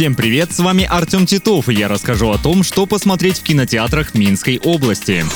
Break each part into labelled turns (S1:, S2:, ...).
S1: Всем привет, с вами Артем Титов, и я расскажу о том, что посмотреть в кинотеатрах Минской области.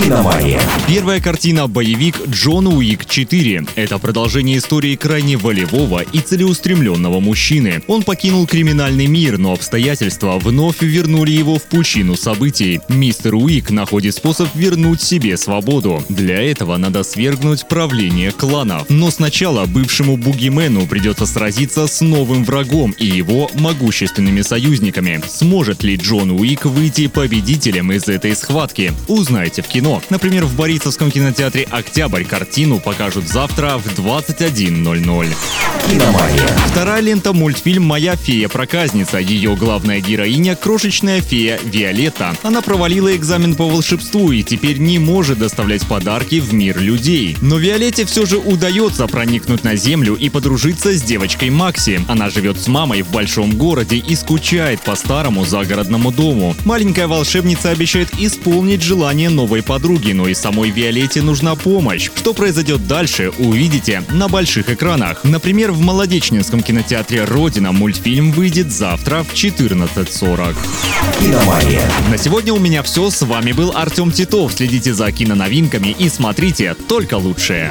S2: «Киномания».
S1: Первая картина «Боевик Джон Уик 4». Это продолжение истории крайне волевого и целеустремленного мужчины. Он покинул криминальный мир, но обстоятельства вновь вернули его в пучину событий. Мистер Уик находит способ вернуть себе свободу. Для этого надо свергнуть правление кланов. Но сначала бывшему бугимену придется сразиться с новым врагом и его могущественным могущественными союзниками. Сможет ли Джон Уик выйти победителем из этой схватки? Узнайте в кино. Например, в Борисовском кинотеатре «Октябрь» картину покажут завтра в 21.00.
S2: «Киномания».
S1: Вторая лента – мультфильм «Моя фея-проказница». Ее главная героиня – крошечная фея Виолетта. Она провалила экзамен по волшебству и теперь не может доставлять подарки в мир людей. Но Виолетте все же удается проникнуть на Землю и подружиться с девочкой Макси. Она живет с мамой в большом городе и скучает по старому загородному дому. Маленькая волшебница обещает исполнить желание новой подруги, но и самой Виолетте нужна помощь. Что произойдет дальше, увидите на больших экранах. Например, в Молодечнинском кинотеатре «Родина» мультфильм выйдет завтра в 14.40.
S2: «Киномания».
S1: На сегодня у меня все. С вами был Артем Титов. Следите за киноновинками и смотрите только лучшее.